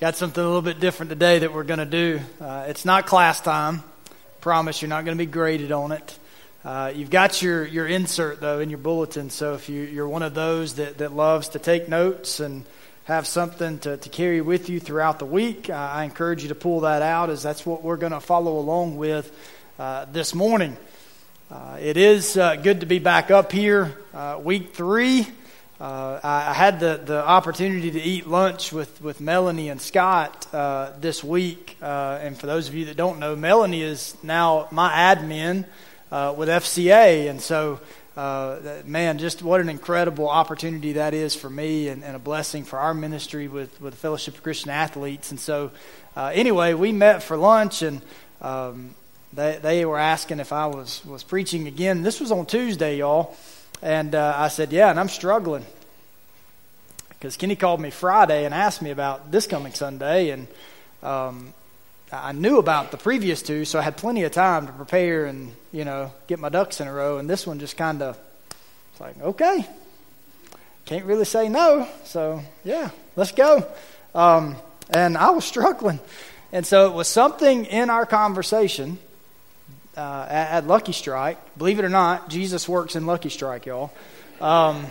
Got something a little bit different today that we're going to do. Uh, it's not class time. Promise you're not going to be graded on it. Uh, you've got your, your insert, though, in your bulletin. So if you, you're one of those that, that loves to take notes and have something to, to carry with you throughout the week, uh, I encourage you to pull that out as that's what we're going to follow along with uh, this morning. Uh, it is uh, good to be back up here, week three. Uh, I, had the, the opportunity to eat lunch with, with Melanie and Scott uh, this week. Uh, and for those of you that don't know, Melanie is now my admin uh, with FCA. And so, uh, man, just what an incredible opportunity that is for me and, and, a blessing for our ministry with, with the Fellowship of Christian Athletes. And so, uh, anyway, we met for lunch and um, they, they were asking if I was, was preaching again. This was on Tuesday, y'all. And uh, I said, Yeah, and I'm struggling. Because Kenny called me Friday and asked me about this coming Sunday. And um, I knew about the previous two, so I had plenty of time to prepare and, you know, get my ducks in a row. And this one just kind of, it's like, okay, can't really say no. So, yeah, let's go. Um, and I was struggling. And so it was something in our conversation uh, at, Lucky Strike. Believe it or not, Jesus works in Lucky Strike, y'all. Um,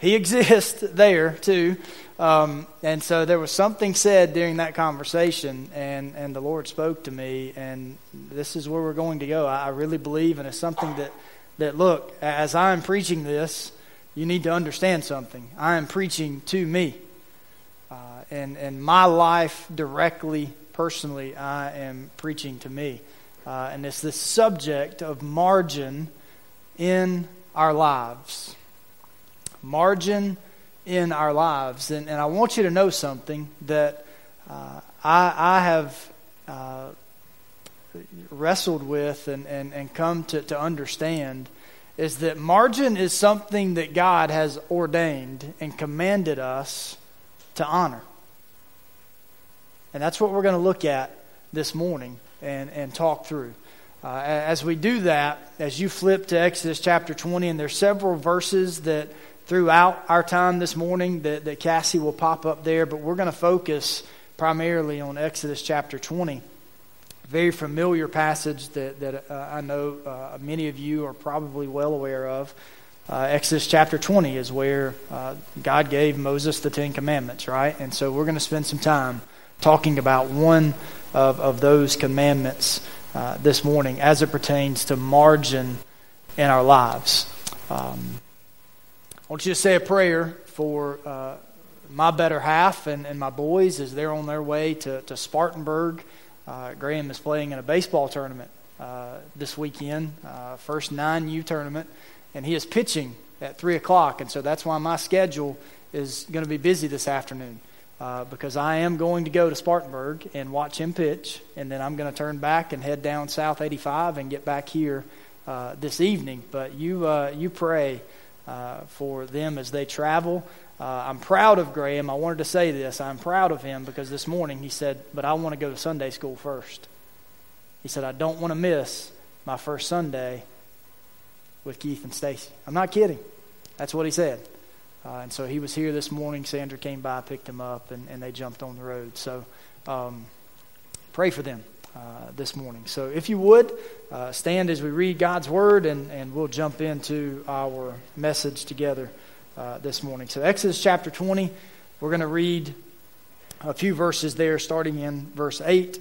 he exists there too. Um, and so there was something said during that conversation, and, and the Lord spoke to me, and this is where we're going to go. I, I really believe, and it's something that, that, look, as I'm preaching this, you need to understand something. I am preaching to me. Uh, and, and my life directly, personally, I am preaching to me. Uh, and it's this subject of margin in our lives. Margin in our lives. And, and I want you to know something that uh, I, I have uh, wrestled with and, and, and come to, to understand is that margin is something that God has ordained and commanded us to honor. And that's what we're going to look at this morning and, and talk through. Uh, as we do that, as you flip to Exodus chapter 20, and there's several verses that throughout our time this morning that, that Cassie will pop up there, but we're going to focus primarily on Exodus chapter 20. Very familiar passage that, that uh, I know uh, many of you are probably well aware of. Uh, Exodus chapter 20 is where uh, God gave Moses the Ten Commandments, right? And so we're going to spend some time talking about one of, of those commandments uh, this morning as it pertains to margin in our lives. Um, I want you to say a prayer for uh, my better half and, and my boys as they're on their way to, to Spartanburg. Uh, Graham is playing in a baseball tournament uh, this weekend, uh, first 9U tournament, and he is pitching at 3 o'clock. And so that's why my schedule is going to be busy this afternoon uh, because I am going to go to Spartanburg and watch him pitch, and then I'm going to turn back and head down South 85 and get back here uh, this evening. But you, uh, you pray uh, for them as they travel. Uh, I'm proud of Graham. I wanted to say this. I'm proud of him because this morning he said, But I want to go to Sunday school first. He said, I don't want to miss my first Sunday with Keith and Stacy. I'm not kidding. That's what he said. Uh, and so he was here this morning. Sandra came by, picked him up, and, and they jumped on the road. So um, pray for them uh, this morning. So if you would, uh, stand as we read God's word, and, and we'll jump into our message together uh, this morning. So, Exodus chapter 20, we're going to read a few verses there, starting in verse 8,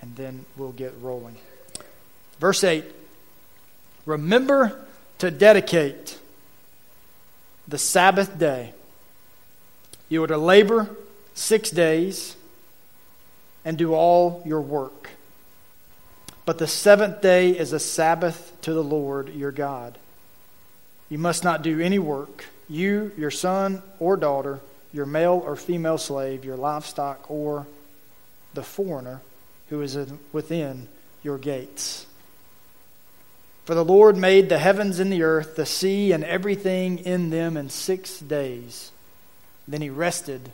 and then we'll get rolling. Verse 8 Remember to dedicate the Sabbath day. You are to labor six days and do all your work. But the seventh day is a Sabbath to the Lord your God. You must not do any work, you, your son or daughter, your male or female slave, your livestock, or the foreigner who is within your gates. For the Lord made the heavens and the earth, the sea, and everything in them in six days. Then he rested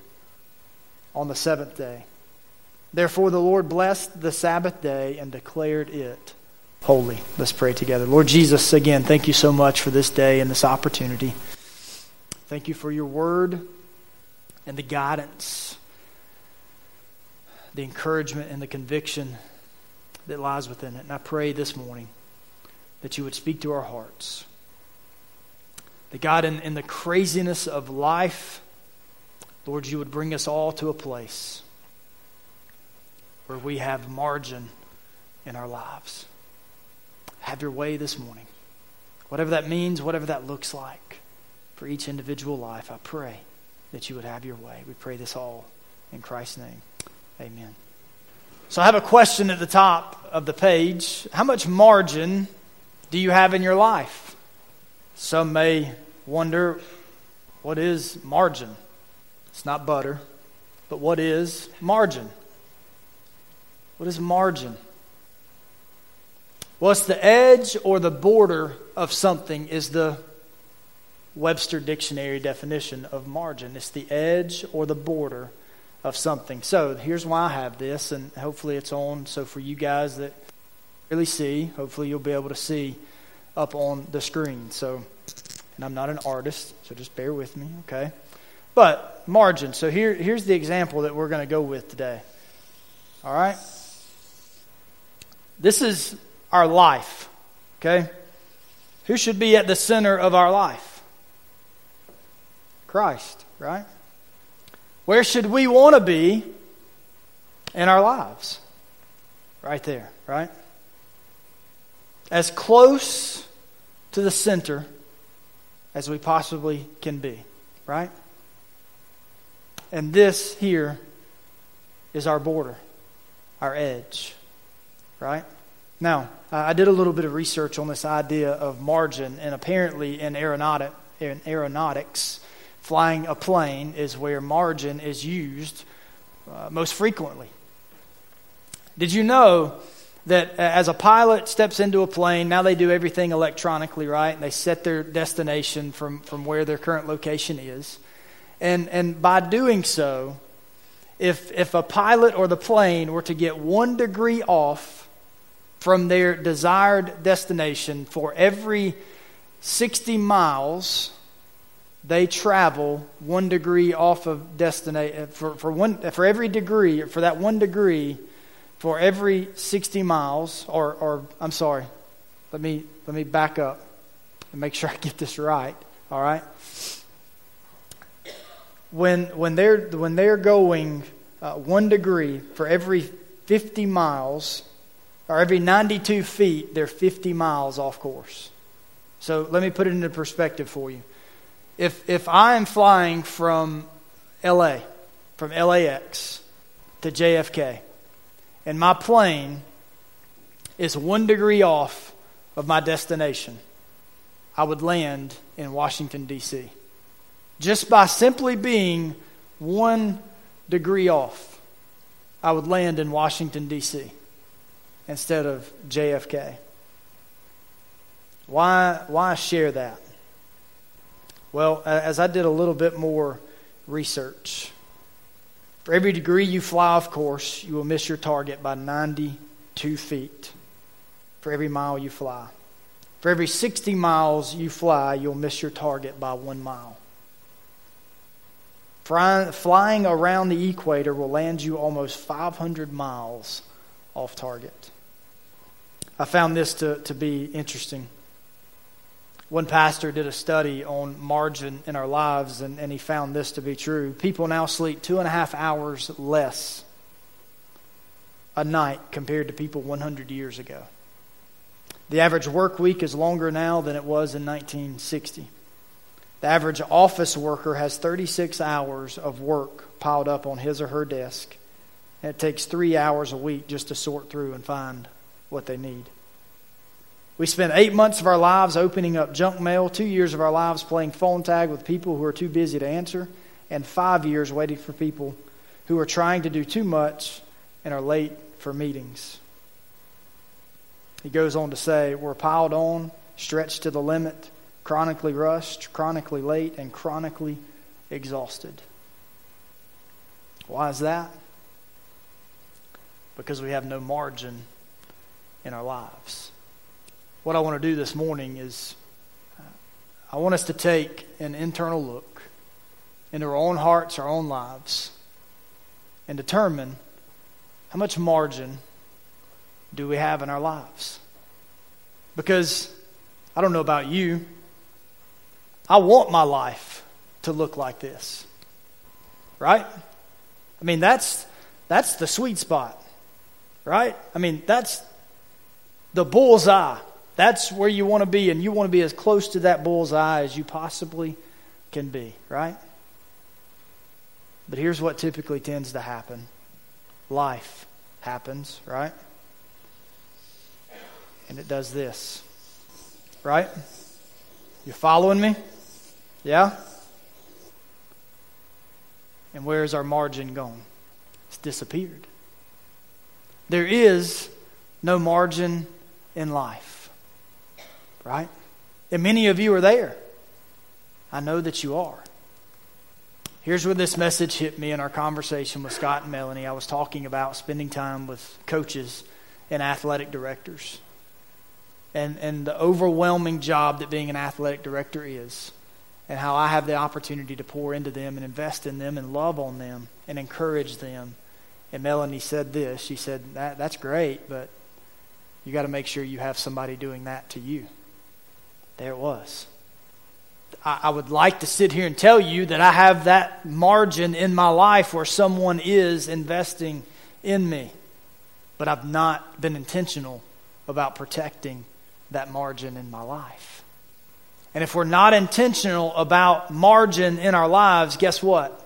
on the seventh day. Therefore, the Lord blessed the Sabbath day and declared it holy. Let's pray together. Lord Jesus, again, thank you so much for this day and this opportunity. Thank you for your word and the guidance the encouragement and the conviction that lies within it. And I pray this morning that you would speak to our hearts. That God, in, in the craziness of life, Lord, you would bring us all to a place where we have margin in our lives. Have your way this morning. Whatever that means, whatever that looks like for each individual life, I pray that you would have your way. We pray this all in Christ's name. Amen. So I have a question at the top of the page. How much margin do you have in your life? Some may wonder what is margin? It's not butter, but what is margin? What is margin? Well, it's the edge or the border of something, is the Webster Dictionary definition of margin. It's the edge or the border of something. So here's why I have this, and hopefully it's on. So for you guys that really see, hopefully you'll be able to see up on the screen. So, and I'm not an artist, so just bear with me, okay? But margin. So here, here's the example that we're going to go with today. All right? This is our life, okay? Who should be at the center of our life? Christ, right? Where should we want to be in our lives? Right there, right? As close to the center as we possibly can be, right? And this here is our border, our edge, right? Now, I did a little bit of research on this idea of margin, and apparently in, aeronautic, in aeronautics, flying a plane is where margin is used uh, most frequently. Did you know that uh, as a pilot steps into a plane, now they do everything electronically, right? And they set their destination from, from where their current location is. And, and by doing so, if, if a pilot or the plane were to get one degree off from their desired destination for every 60 miles, they travel one degree off of destination uh, for, for one for every degree for that one degree for every 60 miles or or I'm sorry let me let me back up and make sure I get this right all right? When when they're when they're going uh, one degree for every 50 miles or every 92 feet they're 50 miles off course. So let me put it into perspective for you. If, if I am flying from LA, from LAX to JFK, and my plane is one degree off of my destination, I would land in Washington, D.C. Just by simply being one degree off, I would land in Washington, D.C. instead of JFK. Why, why share that? Well, as I did a little bit more research, for every degree you fly off course, you will miss your target by 92 feet for every mile you fly. For every 60 miles you fly, you'll miss your target by one mile. Flying around the equator will land you almost 500 miles off target. I found this to, to be interesting. One pastor did a study on margin in our lives, and, and he found this to be true. People now sleep two and a half hours less a night compared to people 100 years ago. The average work week is longer now than it was in 1960. The average office worker has 36 hours of work piled up on his or her desk. And it takes three hours a week just to sort through and find what they need. We spent eight months of our lives opening up junk mail, two years of our lives playing phone tag with people who are too busy to answer, and five years waiting for people who are trying to do too much and are late for meetings. He goes on to say, We're piled on, stretched to the limit, chronically rushed, chronically late, and chronically exhausted. Why is that? Because we have no margin in our lives what I want to do this morning is uh, I want us to take an internal look into our own hearts, our own lives, and determine How much margin do we have in our lives? Because I don't know about you, I want my life to look like this. Right? I mean, that's that's the sweet spot. Right? I mean, that's the bullseye. That's where you want to be, and you want to be as close to that bull's eye as you possibly can be, right? But here's what typically tends to happen life happens, right? And it does this, right? You following me? Yeah? And where's our margin gone? It's disappeared. There is no margin in life, right? And many of you are there. I know that you are. Here's where this message hit me in our conversation with Scott and Melanie. I was talking about spending time with coaches and athletic directors and, and the overwhelming job that being an athletic director is, and how I have the opportunity to pour into them and invest in them and love on them and encourage them. And Melanie said this She said, that, That's great, but you got to make sure you have somebody doing that to you. There it was. I, I would like to sit here and tell you that I have that margin in my life where someone is investing in me, but I've not been intentional about protecting that margin in my life. And if we're not intentional about margin in our lives, guess what?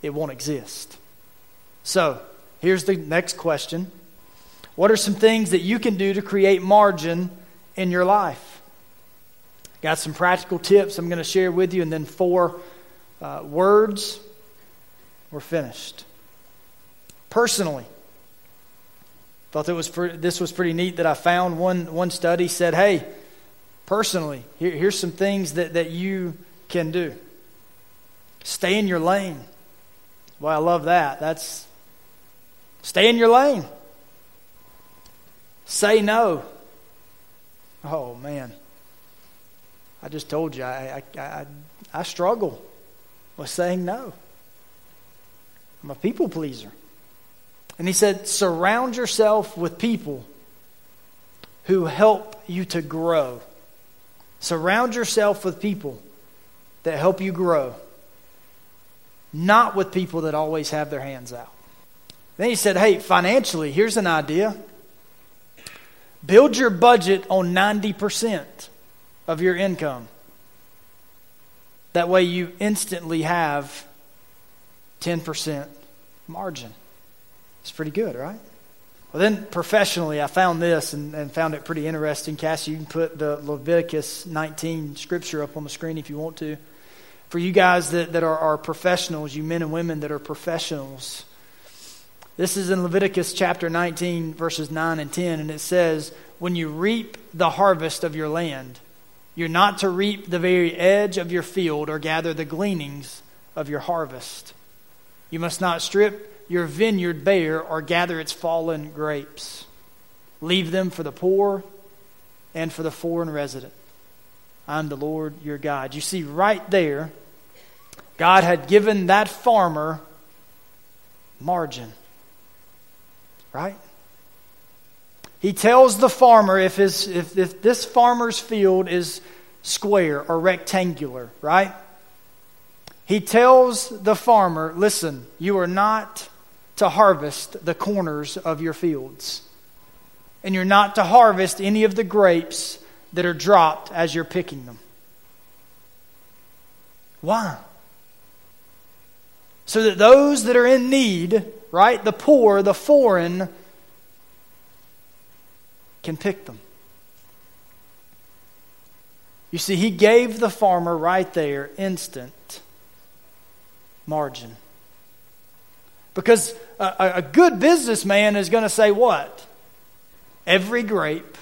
It won't exist. So, here's the next question What are some things that you can do to create margin in your life? Got some practical tips I'm going to share with you, and then four uh, words. We're finished. Personally, thought that was this was pretty neat that I found. One, one study said, hey, personally, here, here's some things that, that you can do. Stay in your lane. Well, I love that. That's stay in your lane. Say no. Oh, man. I just told you, I, I, I, I struggle with saying no. I'm a people pleaser. And he said, surround yourself with people who help you to grow. Surround yourself with people that help you grow, not with people that always have their hands out. Then he said, hey, financially, here's an idea build your budget on 90% of your income. That way you instantly have 10% margin. It's pretty good, right? Well, then professionally, I found this and, and, found it pretty interesting. Cassie, you can put the Leviticus 19 scripture up on the screen if you want to. For you guys that, that are, are professionals, you men and women that are professionals, this is in Leviticus chapter 19, verses 9 and 10, and it says, When you reap the harvest of your land, you're not to reap the very edge of your field or gather the gleanings of your harvest. You must not strip your vineyard bare or gather its fallen grapes. Leave them for the poor and for the foreign resident. I'm the Lord your God. You see, right there, God had given that farmer margin. Right? He tells the farmer if, his, if, if this farmer's field is square or rectangular, right? He tells the farmer, listen, you are not to harvest the corners of your fields. And you're not to harvest any of the grapes that are dropped as you're picking them. Why? So that those that are in need, right, the poor, the foreign, can pick them. You see, he gave the farmer right there instant margin. Because a, a good businessman is going to say what? Every grape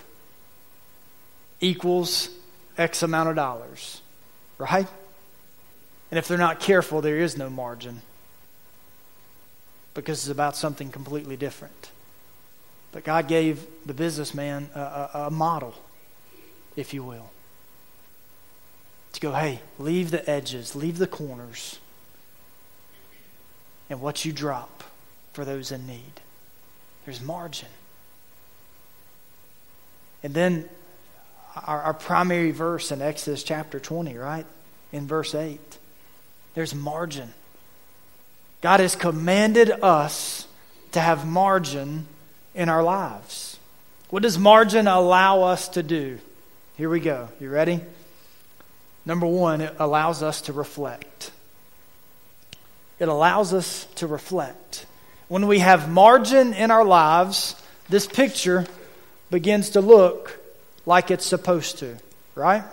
equals X amount of dollars, right? And if they're not careful, there is no margin because it's about something completely different. But God gave the businessman a, a, a model, if you will. To go, hey, leave the edges, leave the corners. And what you drop for those in need. There's margin. And then our, our primary verse in Exodus chapter 20, right? In verse 8, there's margin. God has commanded us to have margin in our lives. What does margin allow us to do? Here we go. You ready? Number one, it allows us to reflect. It allows us to reflect. When we have margin in our lives, this picture begins to look like it's supposed to, right?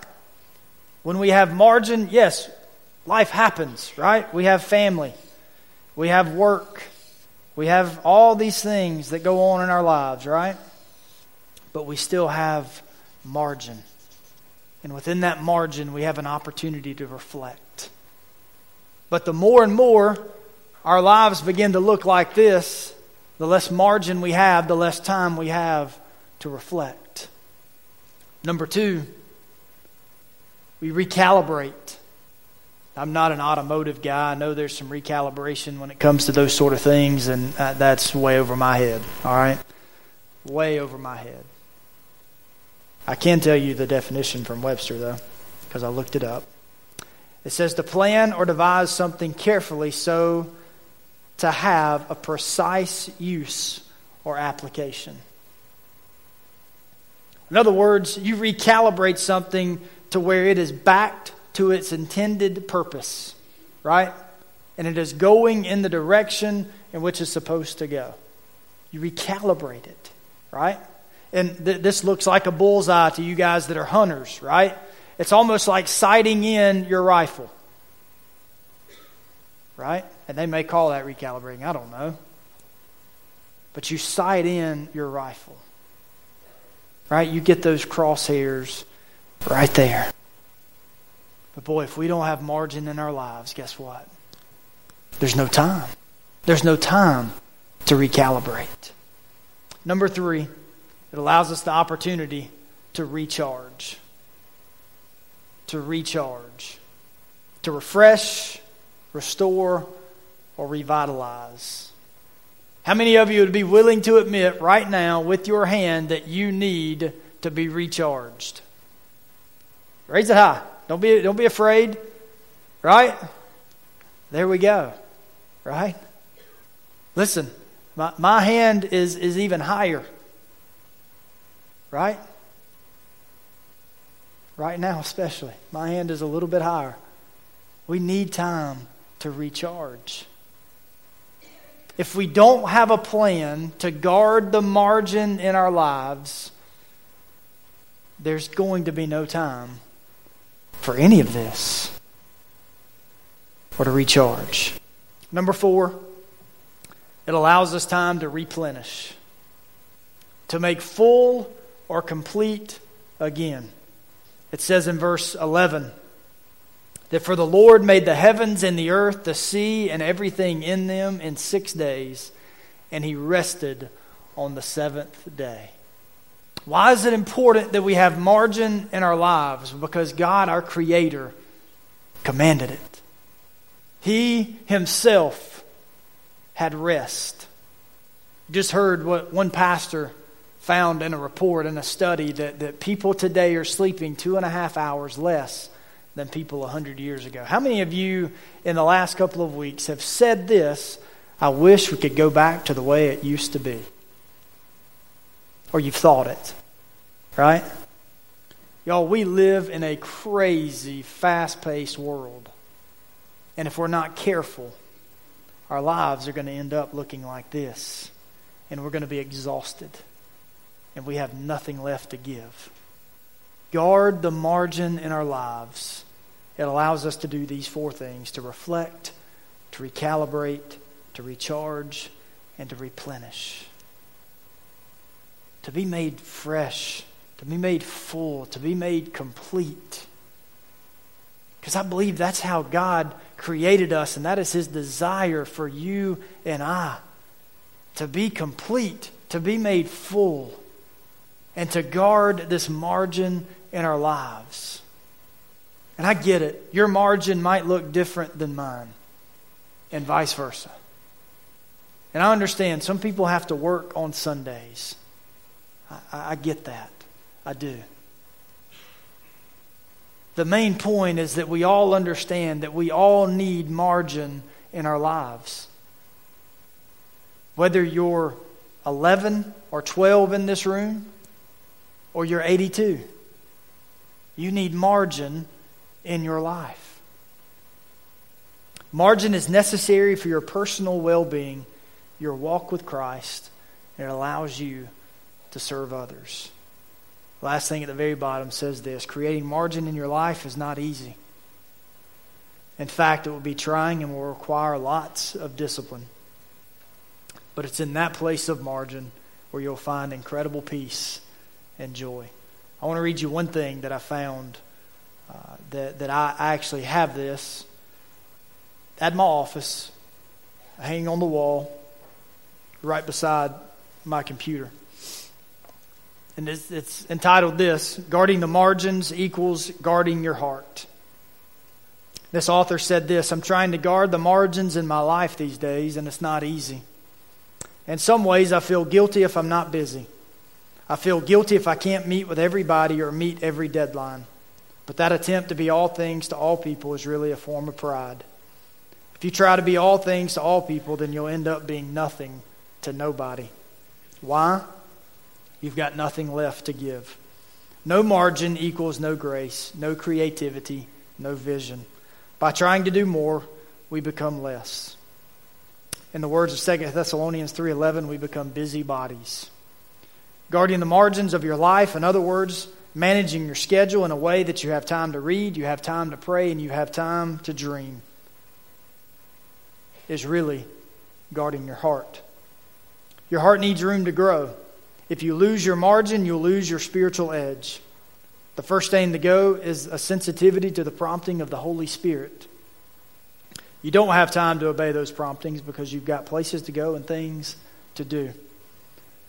When we have margin, yes, life happens, right? We have family, we have work, we have all these things that go on in our lives, right? But we still have margin. And within that margin, we have an opportunity to reflect. But the more and more our lives begin to look like this, the less margin we have, the less time we have to reflect. Number two, we recalibrate. I'm not an automotive guy. I know there's some recalibration when it comes to those sort of things, and uh, that's way over my head, all right? Way over my head. I can tell you the definition from Webster, though, because I looked it up. It says to plan or devise something carefully so to have a precise use or application. In other words, you recalibrate something to where it is backed to its intended purpose, right? And it is going in the direction in which it's supposed to go. You recalibrate it, right? And th- this looks like a bullseye to you guys that are hunters, right? It's almost like sighting in your rifle, right? And they may call that recalibrating, I don't know. But you sight in your rifle, right? You get those crosshairs right there. But boy, if we don't have margin in our lives, guess what? There's no time. There's no time to recalibrate. Number three, it allows us the opportunity to recharge. To recharge. To refresh, restore, or revitalize. How many of you would be willing to admit right now with your hand that you need to be recharged? Raise it high. Don't be, don't be afraid. Right? There we go. Right? Listen, my, my hand is, is even higher. Right? Right now, especially. My hand is a little bit higher. We need time to recharge. If we don't have a plan to guard the margin in our lives, there's going to be no time for any of this or to recharge. Number four, it allows us time to replenish, to make full or complete again. It says in verse 11 that for the Lord made the heavens and the earth, the sea, and everything in them in six days, and he rested on the seventh day. Why is it important that we have margin in our lives? Because God, our Creator, commanded it. He Himself had rest. Just heard what one pastor found in a report, in a study, that, that people today are sleeping two and a half hours less than people 100 years ago. How many of you in the last couple of weeks have said this? I wish we could go back to the way it used to be or you've thought it, right? Y'all, we live in a crazy, fast paced world. And if we're not careful, our lives are going to end up looking like this. And we're going to be exhausted. And we have nothing left to give. Guard the margin in our lives. It allows us to do these four things to reflect, to recalibrate, to recharge, and to replenish to be made fresh, to be made full, to be made complete. Because I believe that's how God created us, and that is His desire for you and I to be complete, to be made full, and to guard this margin in our lives. And I get it. Your margin might look different than mine, and vice versa. And I understand some people have to work on Sundays. I, I get that. I do. The main point is that we all understand that we all need margin in our lives. Whether you're 11 or 12 in this room, or you're 82, you need margin in your life. Margin is necessary for your personal well being, your walk with Christ, and it allows you to serve others. Last thing at the very bottom says this creating margin in your life is not easy. In fact, it will be trying and will require lots of discipline. But it's in that place of margin where you'll find incredible peace and joy. I want to read you one thing that I found uh, that, that I, I actually have this at my office, hanging on the wall, right beside my computer. And it's, it's entitled this Guarding the Margins Equals Guarding Your Heart. This author said this I'm trying to guard the margins in my life these days, and it's not easy. In some ways, I feel guilty if I'm not busy. I feel guilty if I can't meet with everybody or meet every deadline. But that attempt to be all things to all people is really a form of pride. If you try to be all things to all people, then you'll end up being nothing to nobody. Why? You've got nothing left to give. No margin equals no grace, no creativity, no vision. By trying to do more, we become less. In the words of 2 Thessalonians 3:11, we become busybodies. Guarding the margins of your life, in other words, managing your schedule in a way that you have time to read, you have time to pray, and you have time to dream, is really guarding your heart. Your heart needs room to grow. If you lose your margin, you'll lose your spiritual edge. The first thing to go is a sensitivity to the prompting of the Holy Spirit. You don't have time to obey those promptings because you've got places to go and things to do.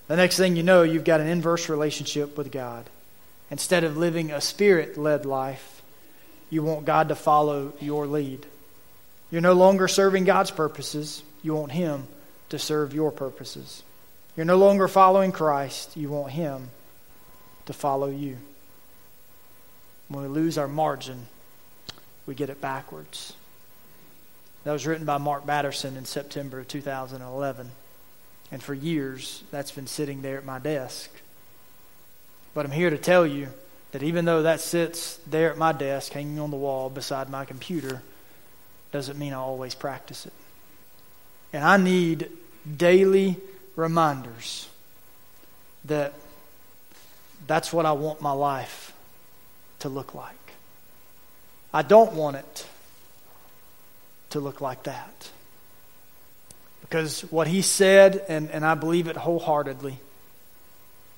The next thing you know, you've got an inverse relationship with God. Instead of living a spirit led life, you want God to follow your lead. You're no longer serving God's purposes, you want Him to serve your purposes. You're no longer following Christ, you want Him to follow you. When we lose our margin, we get it backwards. That was written by Mark Batterson in September of 2011. And for years, that's been sitting there at my desk. But I'm here to tell you that even though that sits there at my desk, hanging on the wall beside my computer, doesn't mean I always practice it. And I need daily reminders that that's what I want my life to look like. I don't want it to look like that. Because what he said, and, and I believe it wholeheartedly,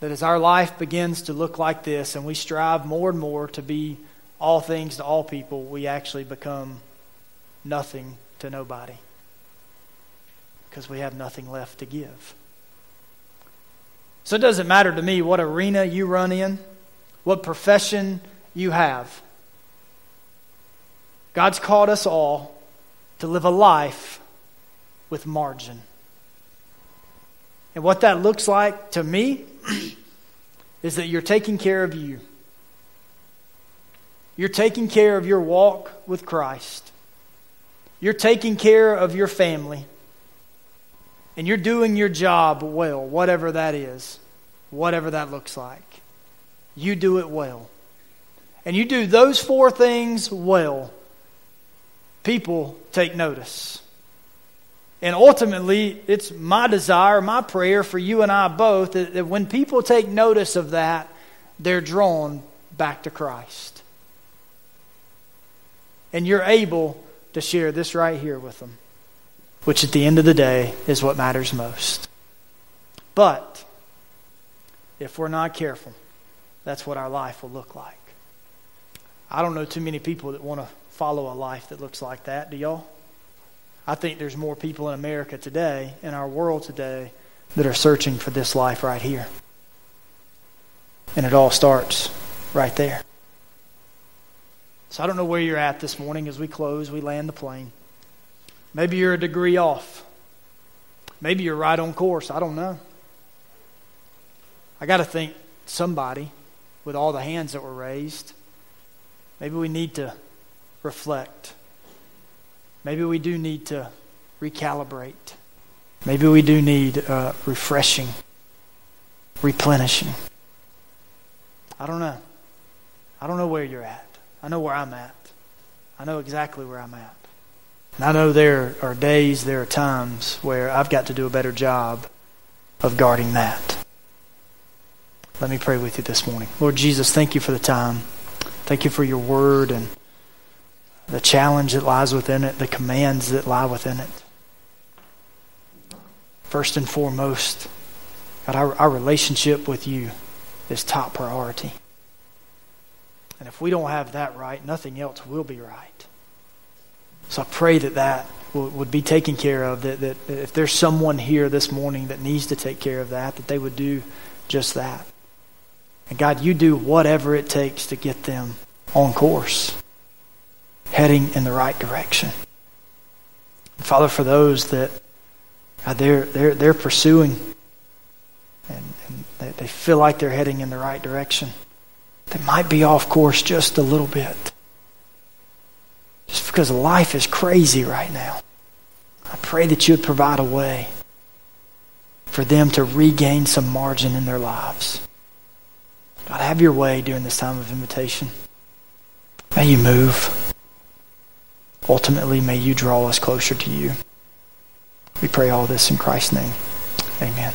that as our life begins to look like this and we strive more and more to be all things to all people, we actually become nothing to nobody because we have nothing left to give. So it doesn't matter to me what arena you run in, what profession you have. God's called us all to live a life with margin. And what that looks like to me is that you're taking care of you. You're taking care of your walk with Christ. You're taking care of your family. And you're doing your job well, whatever that is, whatever that looks like. You do it well. And you do those four things well people take notice. And ultimately, it's my desire, my prayer for you and I both that, when people take notice of that, they're drawn back to Christ. And you're able to share this right here with them, which at the end of the day is what matters most. But if we're not careful, that's what our life will look like. I don't know too many people that want to follow a life that looks like that. Do y'all? I think there's more people in America today, in our world today, that are searching for this life right here. And it all starts right there. So I don't know where you're at this morning as we close, we land the plane. Maybe you're a degree off. Maybe you're right on course. I don't know. I got to think somebody, with all the hands that were raised, maybe we need to reflect. Maybe we do need to recalibrate. Maybe we do need uh, refreshing, replenishing. I don't know. I don't know where you're at. I know where I'm at. I know exactly where I'm at. And I know there are days, there are times where I've got to do a better job of guarding that. Let me pray with you this morning. Lord Jesus, thank you for the time. Thank you for your word and the challenge that lies within it, the commands that lie within it. First and foremost, God, our, our relationship with you is top priority. And if we don't have that right, nothing else will be right. So I pray that that would be taken care of, that, that if there's someone here this morning that needs to take care of that, that they would do just that. And God, you do whatever it takes to get them on course, heading in the right direction. Father, for those that God, they're, they're, they're pursuing and, and they, they feel like they're heading in the right direction, they might be off course just a little bit. Just because life is crazy right now. I pray that you would provide a way for them to regain some margin in their lives. God, have your way during this time of invitation. May you move. Ultimately, may you draw us closer to you. We pray all this in Christ's name. Amen.